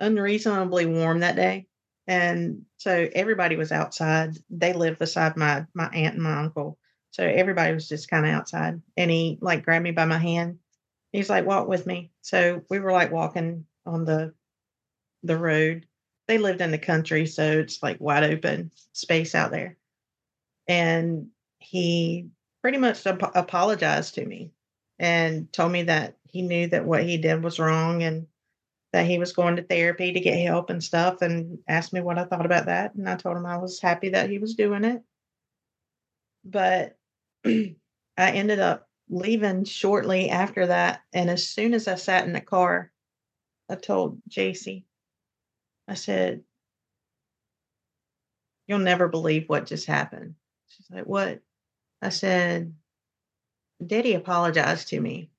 A: unreasonably warm that day. And so everybody was outside. They lived beside my my aunt and my uncle. So everybody was just kind of outside. And he like grabbed me by my hand. He's like, walk with me. So we were like walking on the the road. They lived in the country, so it's like wide open space out there. And he pretty much ap- apologized to me and told me that he knew that what he did was wrong and that he was going to therapy to get help and stuff and asked me what I thought about that. And I told him I was happy that he was doing it. But I ended up leaving shortly after that. And as soon as I sat in the car, I told JC, I said, You'll never believe what just happened. She's like, What? I said, Daddy apologized to me.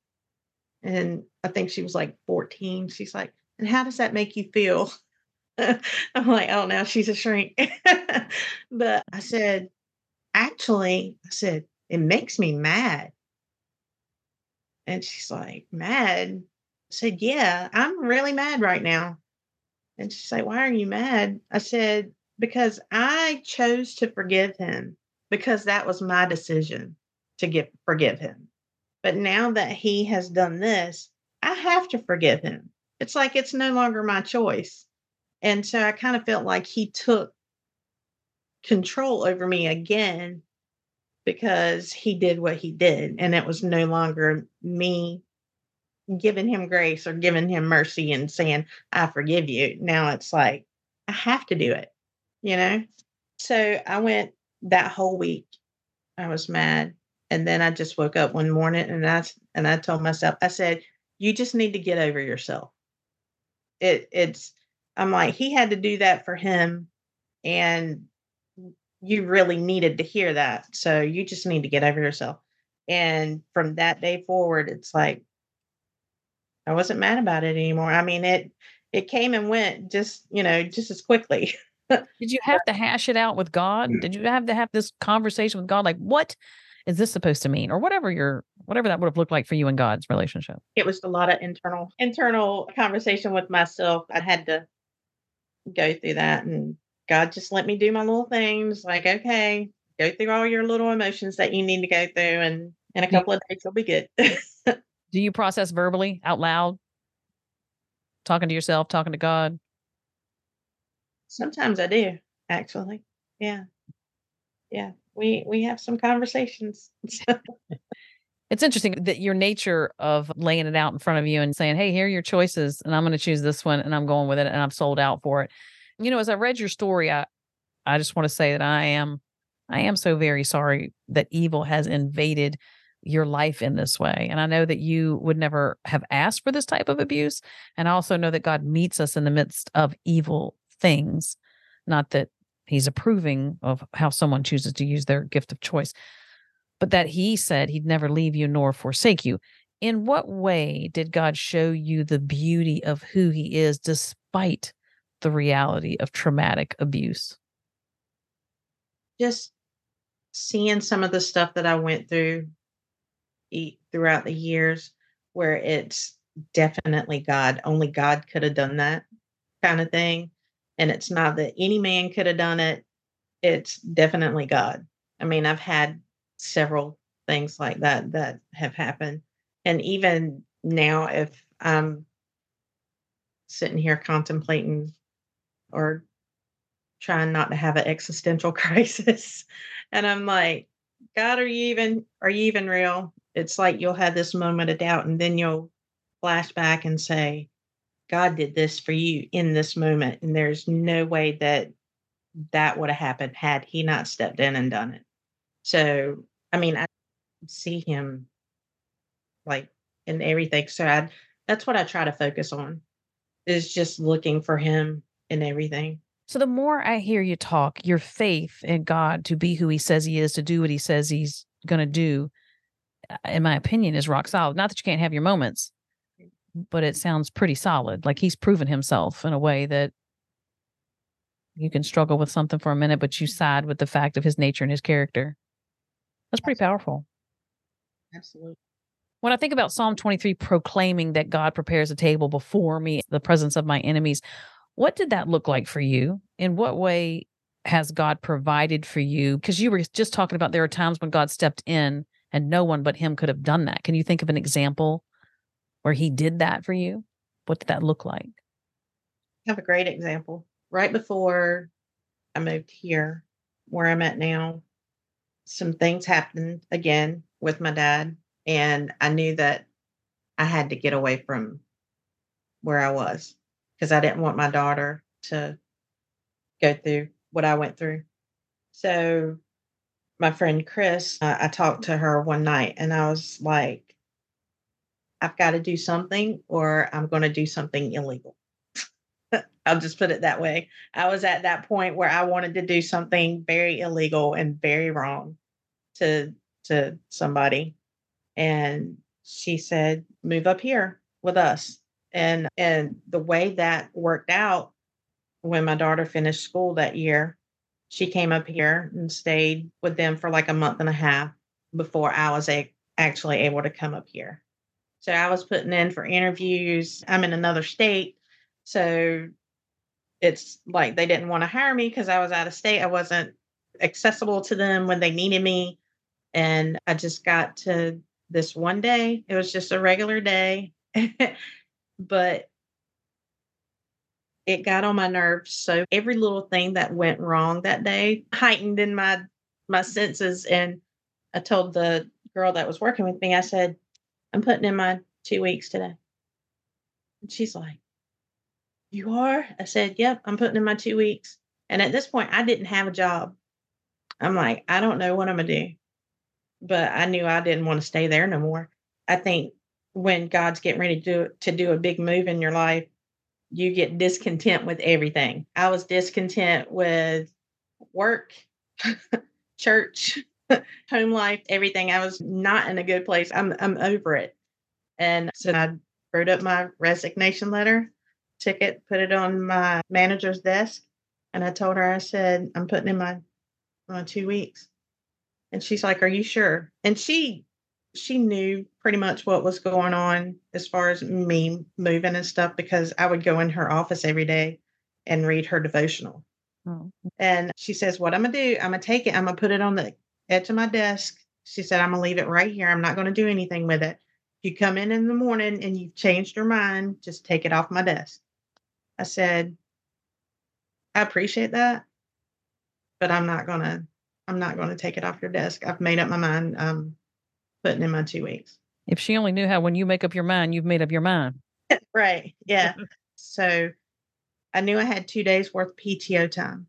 A: And I think she was like 14. She's like, and how does that make you feel? I'm like, oh, now she's a shrink. but I said, actually, I said, it makes me mad. And she's like, mad? I said, yeah, I'm really mad right now. And she's like, why are you mad? I said, because I chose to forgive him because that was my decision to give forgive him. But now that he has done this, I have to forgive him. It's like it's no longer my choice. And so I kind of felt like he took control over me again because he did what he did. And it was no longer me giving him grace or giving him mercy and saying, I forgive you. Now it's like, I have to do it, you know? So I went that whole week I was mad. And then I just woke up one morning and I and I told myself, I said, you just need to get over yourself. it it's I'm like, he had to do that for him. And you really needed to hear that. So you just need to get over yourself. And from that day forward, it's like I wasn't mad about it anymore. I mean, it it came and went just, you know, just as quickly.
B: Did you have to hash it out with God? Mm. Did you have to have this conversation with God? Like, what is this supposed to mean? Or whatever your whatever that would have looked like for you and God's relationship.
A: It was a lot of internal internal conversation with myself. I had to go through that and God just let me do my little things like, okay, go through all your little emotions that you need to go through and in a couple of days you'll be good.
B: Do you process verbally out loud? Talking to yourself, talking to God?
A: Sometimes I do, actually. Yeah. Yeah. We we have some conversations.
B: it's interesting that your nature of laying it out in front of you and saying, Hey, here are your choices, and I'm going to choose this one and I'm going with it and I'm sold out for it. You know, as I read your story, I I just want to say that I am I am so very sorry that evil has invaded your life in this way. And I know that you would never have asked for this type of abuse. And I also know that God meets us in the midst of evil things, not that he's approving of how someone chooses to use their gift of choice, but that he said he'd never leave you nor forsake you. In what way did God show you the beauty of who he is despite the reality of traumatic abuse?
A: Just seeing some of the stuff that I went through throughout the years where it's definitely God. Only God could have done that kind of thing. And it's not that any man could have done it. It's definitely God. I mean, I've had several things like that that have happened. And even now, if I'm sitting here contemplating or trying not to have an existential crisis, and I'm like, God, are you even are you even real? it's like you'll have this moment of doubt and then you'll flash back and say, God did this for you in this moment. And there's no way that that would have happened had he not stepped in and done it. So, I mean, I see him like in everything. So I, that's what I try to focus on is just looking for him in everything.
B: So the more I hear you talk, your faith in God to be who he says he is, to do what he says he's going to do, uh, in my opinion, is rock solid. Not that you can't have your moments, but it sounds pretty solid. Like he's proven himself in a way that you can struggle with something for a minute, but you mm-hmm. side with the fact of his nature and his character. That's pretty powerful.
A: Absolutely.
B: When I think about Psalm 23 proclaiming that God prepares a table before me, the presence of my enemies, what did that look like for you? In what way has God provided for you? Because you were just talking about there are times when God stepped in and no one but him could have done that. Can you think of an example where he did that for you? What did that look like?
A: I have a great example. Right before I moved here, where I'm at now, some things happened again with my dad. And I knew that I had to get away from where I was because I didn't want my daughter to go through what I went through. So my friend Chris, uh, I talked to her one night and I was like, I've got to do something or I'm going to do something illegal. I'll just put it that way. I was at that point where I wanted to do something very illegal and very wrong to to somebody. And she said, "Move up here with us." And and the way that worked out when my daughter finished school that year, she came up here and stayed with them for like a month and a half before I was a- actually able to come up here. So I was putting in for interviews. I'm in another state. So it's like they didn't want to hire me because I was out of state. I wasn't accessible to them when they needed me. And I just got to this one day. It was just a regular day. but it got on my nerves. So every little thing that went wrong that day heightened in my my senses. And I told the girl that was working with me, I said, I'm putting in my two weeks today. And she's like, You are? I said, Yep, I'm putting in my two weeks. And at this point, I didn't have a job. I'm like, I don't know what I'm gonna do. But I knew I didn't want to stay there no more. I think when God's getting ready to do to do a big move in your life, you get discontent with everything. I was discontent with work, church, home life, everything. I was not in a good place. I'm I'm over it. And so I wrote up my resignation letter, took it, put it on my manager's desk, and I told her, I said, I'm putting in my my two weeks. And she's like, Are you sure? And she she knew pretty much what was going on as far as me moving and stuff because I would go in her office every day and read her devotional. Oh. And she says, What I'm gonna do, I'm gonna take it, I'm gonna put it on the edge of my desk. She said, I'm gonna leave it right here. I'm not gonna do anything with it. If you come in in the morning and you've changed your mind, just take it off my desk. I said, I appreciate that, but I'm not gonna I'm not gonna take it off your desk. I've made up my mind. Um putting in my two weeks.
B: If she only knew how when you make up your mind, you've made up your mind.
A: right. Yeah. so I knew I had two days worth of PTO time.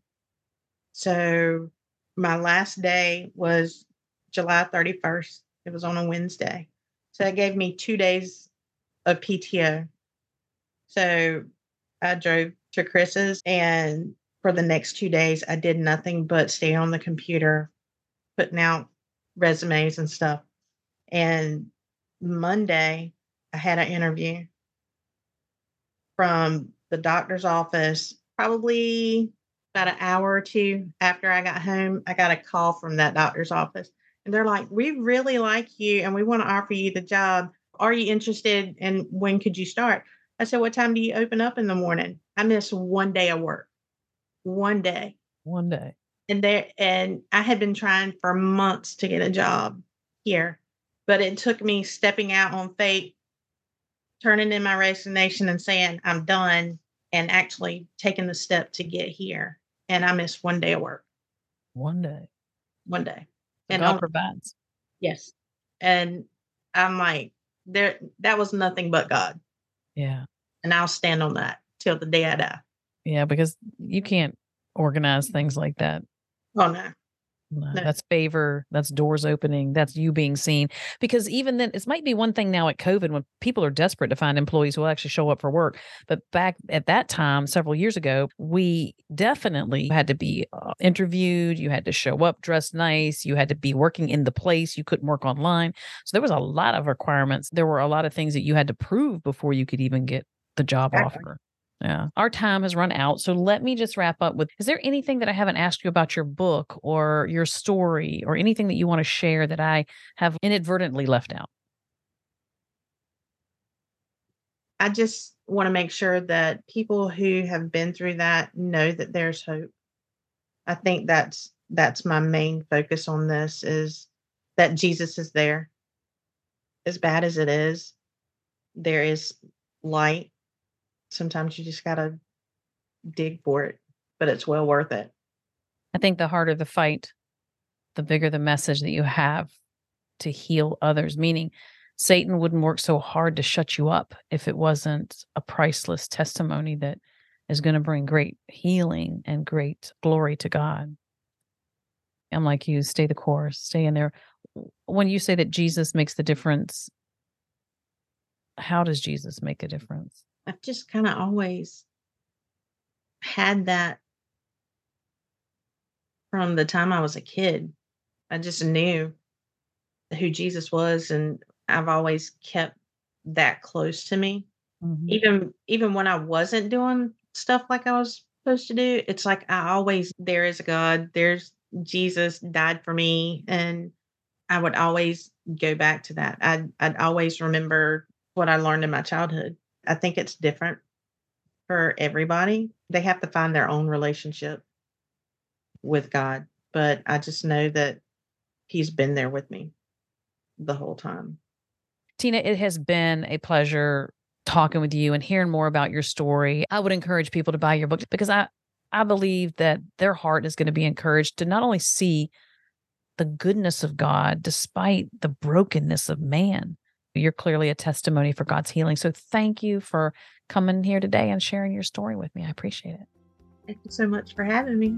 A: So my last day was July 31st. It was on a Wednesday. So that gave me two days of PTO. So I drove to Chris's and for the next two days I did nothing but stay on the computer, putting out resumes and stuff. And Monday, I had an interview from the doctor's office, probably about an hour or two after I got home. I got a call from that doctor's office. And they're like, We really like you and we want to offer you the job. Are you interested? And when could you start? I said, What time do you open up in the morning? I missed one day of work. One day.
B: One day.
A: And there and I had been trying for months to get a job here but it took me stepping out on faith, turning in my resignation and saying, I'm done, and actually taking the step to get here. And I missed one day of work.
B: One day.
A: One day.
B: And God provides.
A: Yes. And I'm like, there that was nothing but God.
B: Yeah.
A: And I'll stand on that till the day I die.
B: Yeah, because you can't organize things like that.
A: Oh no.
B: No, that's favor. That's doors opening. That's you being seen. Because even then, it might be one thing now at COVID when people are desperate to find employees who will actually show up for work. But back at that time, several years ago, we definitely had to be uh, interviewed. You had to show up dressed nice. You had to be working in the place. You couldn't work online. So there was a lot of requirements. There were a lot of things that you had to prove before you could even get the job exactly. offer. Yeah. Our time has run out. So let me just wrap up with Is there anything that I haven't asked you about your book or your story or anything that you want to share that I have inadvertently left out?
A: I just want to make sure that people who have been through that know that there's hope. I think that's that's my main focus on this is that Jesus is there. As bad as it is, there is light sometimes you just got to dig for it, but it's well worth it.
B: I think the harder the fight, the bigger the message that you have to heal others, meaning Satan wouldn't work so hard to shut you up if it wasn't a priceless testimony that is going to bring great healing and great glory to God. I'm like you, stay the course, stay in there. When you say that Jesus makes the difference, how does Jesus make a difference?
A: I've just kind of always had that from the time I was a kid. I just knew who Jesus was and I've always kept that close to me. Mm-hmm. Even even when I wasn't doing stuff like I was supposed to do, it's like I always there is a God, there's Jesus died for me and I would always go back to that. I'd I'd always remember what I learned in my childhood. I think it's different for everybody. They have to find their own relationship with God. But I just know that He's been there with me the whole time.
B: Tina, it has been a pleasure talking with you and hearing more about your story. I would encourage people to buy your book because I I believe that their heart is going to be encouraged to not only see the goodness of God despite the brokenness of man, you're clearly a testimony for God's healing. So thank you for coming here today and sharing your story with me. I appreciate it.
A: Thank you so much for having me.